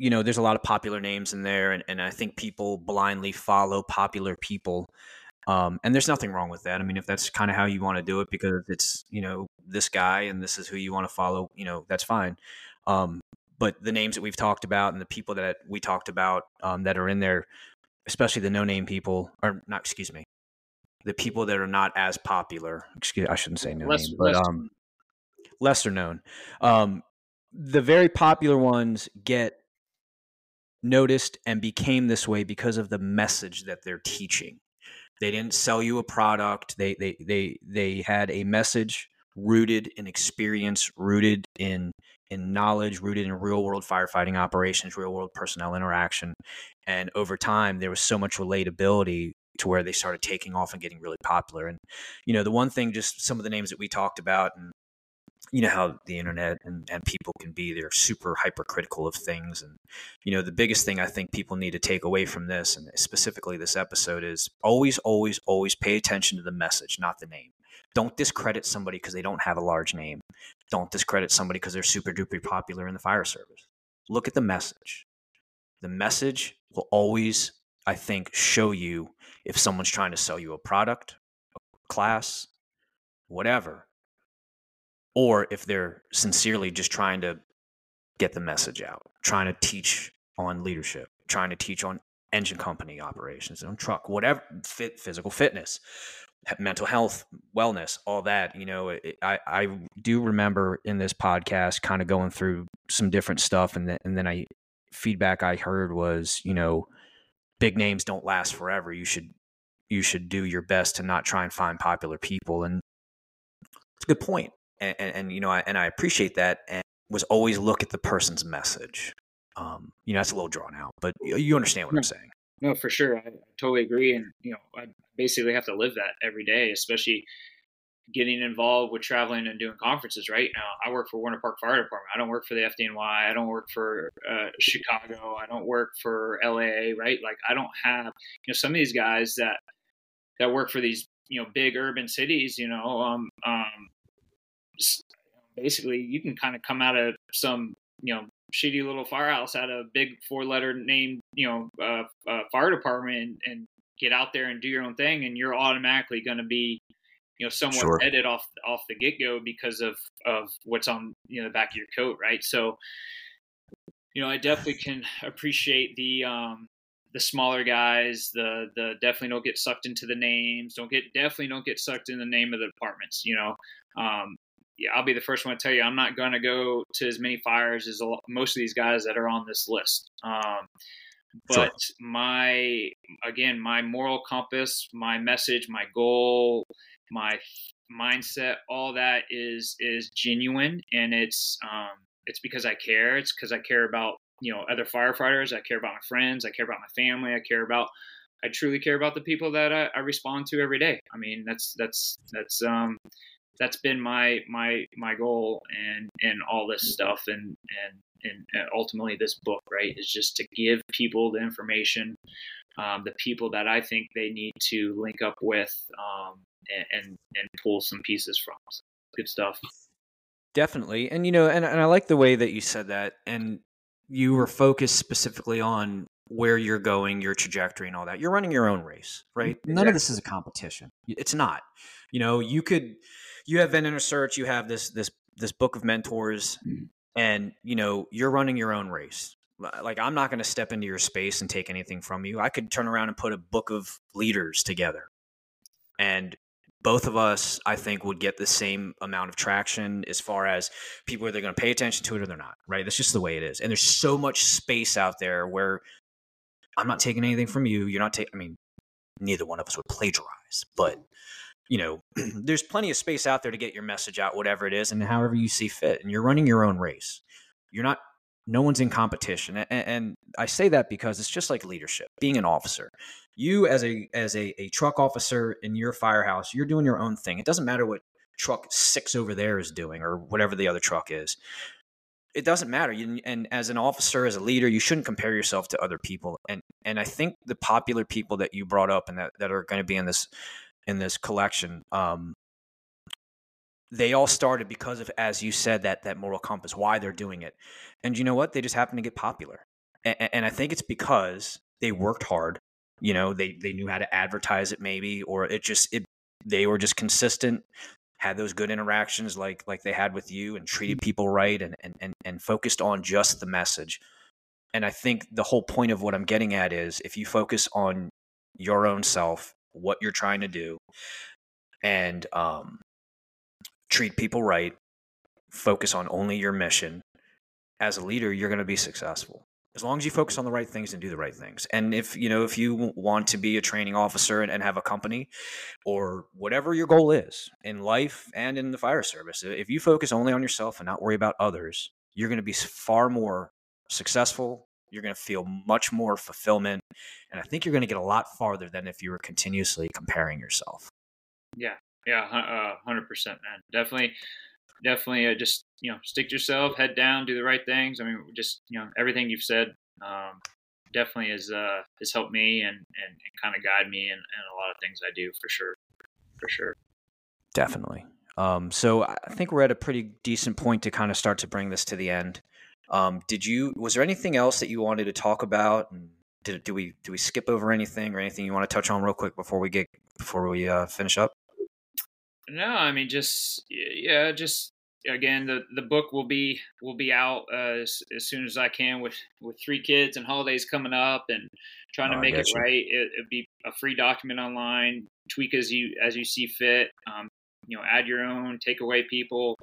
you know, there's a lot of popular names in there, and, and I think people blindly follow popular people um, and there's nothing wrong with that. I mean, if that's kind of how you want to do it because it's, you know, this guy and this is who you want to follow, you know, that's fine. Um, but the names that we've talked about and the people that we talked about um, that are in there, especially the no name people, or not, excuse me, the people that are not as popular, excuse, I shouldn't say no less, name, but um, lesser known. Um, the very popular ones get noticed and became this way because of the message that they're teaching. They didn't sell you a product. They they they they had a message rooted in experience, rooted in in knowledge, rooted in real world firefighting operations, real world personnel interaction. And over time, there was so much relatability to where they started taking off and getting really popular. And you know, the one thing, just some of the names that we talked about, and you know how the internet and, and people can be they're super hypercritical of things and you know the biggest thing i think people need to take away from this and specifically this episode is always always always pay attention to the message not the name. Don't discredit somebody because they don't have a large name. Don't discredit somebody because they're super duper popular in the fire service. Look at the message. The message will always i think show you if someone's trying to sell you a product a class whatever or if they're sincerely just trying to get the message out, trying to teach on leadership, trying to teach on engine company operations, on truck, whatever, fit, physical fitness, mental health, wellness, all that. You know, it, I I do remember in this podcast kind of going through some different stuff, and then and then I feedback I heard was, you know, big names don't last forever. You should you should do your best to not try and find popular people, and it's a good point and, and, and you know, I, and I appreciate that. And was always look at the person's message. Um, you know, that's a little drawn out, but you, you understand what no, I'm saying. No, for sure, I totally agree. And you know, I basically have to live that every day, especially getting involved with traveling and doing conferences right now i work for winter park fire department i don't work for the fdny i don't work for uh, chicago i don't work for la right like i don't have you know some of these guys that that work for these you know big urban cities you know um, um basically you can kind of come out of some you know shitty little firehouse at a big four letter name you know uh, uh, fire department and, and, get out there and do your own thing and you're automatically going to be you know somewhat sure. headed off off the get go because of of what's on you know the back of your coat right so you know I definitely can appreciate the um the smaller guys, the the definitely don't get sucked into the names. Don't get definitely don't get sucked in the name of the departments. You know, um, yeah, I'll be the first one to tell you I'm not going to go to as many fires as most of these guys that are on this list. Um, but sure. my again, my moral compass, my message, my goal, my mindset, all that is is genuine, and it's um, it's because I care. It's because I care about you know other firefighters i care about my friends i care about my family i care about i truly care about the people that I, I, respond to every day i mean that's that's that's um that's been my my my goal and and all this stuff and and and ultimately this book right is just to give people the information um, the people that i think they need to link up with um, and, and and pull some pieces from so good stuff definitely and you know and, and i like the way that you said that and you were focused specifically on where you're going, your trajectory, and all that. You're running your own race, right? Exactly. None of this is a competition. It's not. You know, you could you have Inner Search, you have this this this book of mentors, and you know you're running your own race. Like I'm not going to step into your space and take anything from you. I could turn around and put a book of leaders together, and both of us, I think, would get the same amount of traction as far as people are they going to pay attention to it or they're not, right? That's just the way it is. And there's so much space out there where I'm not taking anything from you. You're not taking, I mean, neither one of us would plagiarize, but you know, there's plenty of space out there to get your message out, whatever it is, and however you see fit. And you're running your own race. You're not no one's in competition and, and, i say that because it's just like leadership being an officer you as a as a, a truck officer in your firehouse you're doing your own thing it doesn't matter what truck six over there is doing or whatever the other truck is it doesn't matter you, and as an officer as a leader you shouldn't compare yourself to other people and and i think the popular people that you brought up and that, that are going to be in this in this collection um, they all started because of as you said that that moral compass why they're doing it. And you know what? They just happen to get popular. And, and, i think it's because they worked hard. You know they they knew how to advertise it maybe or it just it they were just consistent had those good interactions like like they had with you and treated people right and and and, and focused on just the message. And i think the whole point of what i'm getting at is if you focus on your own self what you're trying to do and um treat people right, focus on only your mission, as a leader, you're going to be successful. As long as you focus on the right things and do the right things. And if, you know, if you want to be a training officer and, and have a company or whatever your goal is in life and in the fire service, if you focus only on yourself and not worry about others, you're going to be far more successful. You're going to feel much more fulfillment. And I think you're going to get a lot farther than if you were continuously comparing yourself. Yeah, yeah, uh, hundred percent, man. Definitely, definitely. Uh, just you know, stick to yourself, head down, do the right things. I mean, just you know, everything you've said um, definitely has uh, has helped me and and, and kind of guide me in, in a lot of things I do for sure, for sure. Definitely. Um, so I think we're at a pretty decent point to kind of start to bring this to the end. Um, did you? Was there anything else that you wanted to talk about? And did do we do we skip over anything or anything you want to touch on real quick before we get before we uh, finish up? No, I mean just yeah, just again the the book will be will be out uh, as, as soon as I can with with three kids and holidays coming up and trying to oh, make it you. right. It, would be a free document online. Tweak as you as you see fit. Um, you know, add your own, take away people,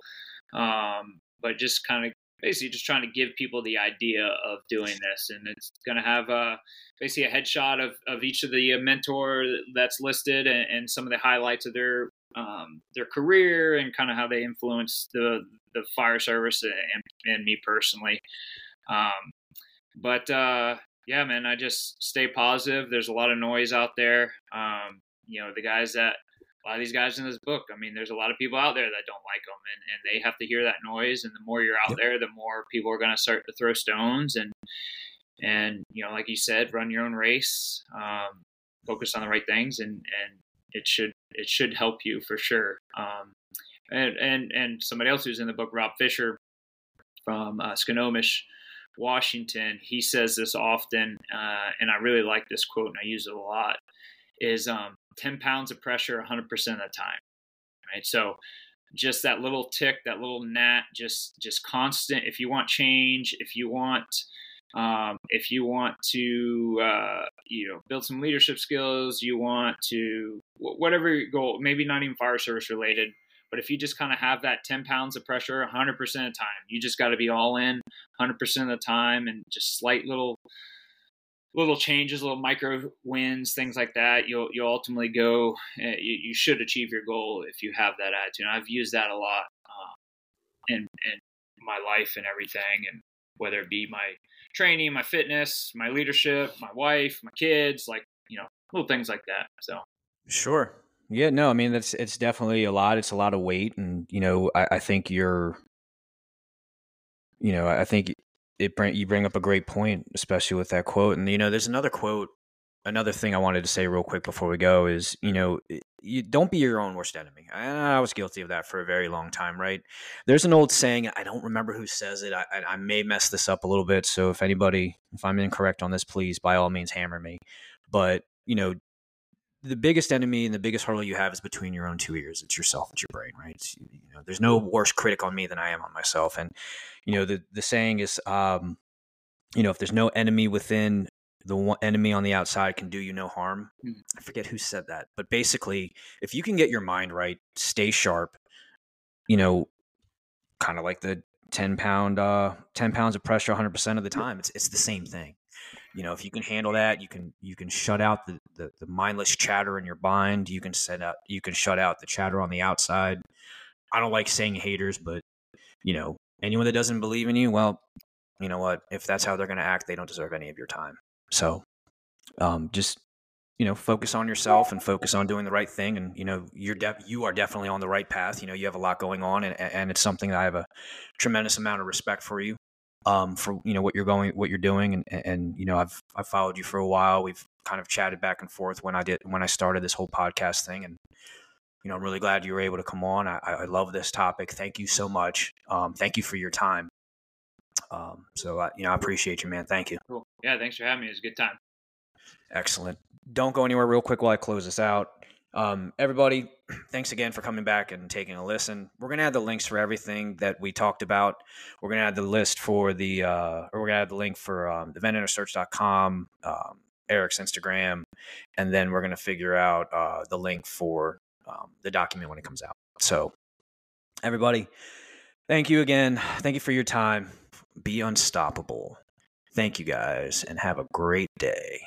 um, but just kind of basically just trying to give people the idea of doing this. And it's going to have a, basically a headshot of, of each of the mentor that's listed and, and some of the highlights of their um, their career and kind of how they influence the the fire service and, and me personally. Um, but uh, yeah, man, I just stay positive. There's a lot of noise out there. Um, you know, the guys that a lot of these guys in this book. I mean, there's a lot of people out there that don't like them, and, and they have to hear that noise. And the more you're out yep. there, the more people are going to start to throw stones. And and you know, like you said, run your own race, um, focus on the right things, and and it should it should help you for sure. Um, and and and somebody else who's in the book, Rob Fisher from uh, Snohomish, Washington, he says this often, uh, and I really like this quote, and I use it a lot. Is um, 10 pounds of pressure 100% of the time, right? So just that little tick, that little gnat, just just constant. If you want change, if you want um, if you want to uh, you know build some leadership skills, you want to whatever your goal, maybe not even fire service related, but if you just kind of have that 10 pounds of pressure 100% of the time, you just got to be all in 100% of the time and just slight little little changes, little micro wins, things like that. You'll you'll ultimately go. Uh, you, you, should achieve your goal if you have that attitude. And I've used that a lot um, in in my life and everything, and whether it be my training, my fitness, my leadership, my wife, my kids, like you know, little things like that. So sure, yeah, no, I mean that's it's definitely a lot. It's a lot of weight, and you know, I, I think you're, you know, I think it bring you bring up a great point, especially with that quote. And you know, there's another quote, another thing I wanted to say real quick before we go is, you know, you don't be your own worst enemy. I, I was guilty of that for a very long time, right? There's an old saying, I don't remember who says it. I, I may mess this up a little bit, so if anybody, if I'm incorrect on this, please by all means hammer me. But you know, the biggest enemy and the biggest hurdle you have is between your own two ears. It's yourself. It's your brain, right? It's, you know, there's no worse critic on me than I am on myself. And you know, the the saying is, um, you know, if there's no enemy within, the one enemy on the outside can do you no harm. Mm. I forget who said that, but basically, if you can get your mind right, stay sharp, you know, kind of like the 10 pound, uh, 10 pounds of pressure 100% of the time, it's, it's the same thing you know if you can handle that you can you can shut out the, the, the mindless chatter in your mind. You can set up you can shut out the chatter on the outside. I don't like saying haters but you know anyone that doesn't believe in you well you know what? If that's how they're going to act they don't deserve any of your time. So um, just you know focus on yourself and focus on doing the right thing. And you know you're you are definitely on the right path. You know you have a lot going on and, and it's something that i have a tremendous amount of respect for you um, for you know what you're going, what you're doing, and and you know I've I've followed you for a while. We've kind of chatted back and forth when I did when I started this whole podcast thing, and you know I'm really glad you were able to come on. I, I love this topic. Thank you so much. Um, thank you for your time. Um, so I, you know I appreciate you, man. Thank you. Cool. Yeah, thanks for having me. It was a good time. Excellent. Don't go anywhere real quick while I close this out. Um, everybody, thanks again for coming back and taking a listen. We're going to add the links for everything that we talked about. We're going to add the list for the, uh, or we're going to add the link for um, vententersearch.com, um, Eric's Instagram, and then we're going to figure out uh, the link for um, the document when it comes out. So, everybody, thank you again. Thank you for your time. Be unstoppable. Thank you guys and have a great day.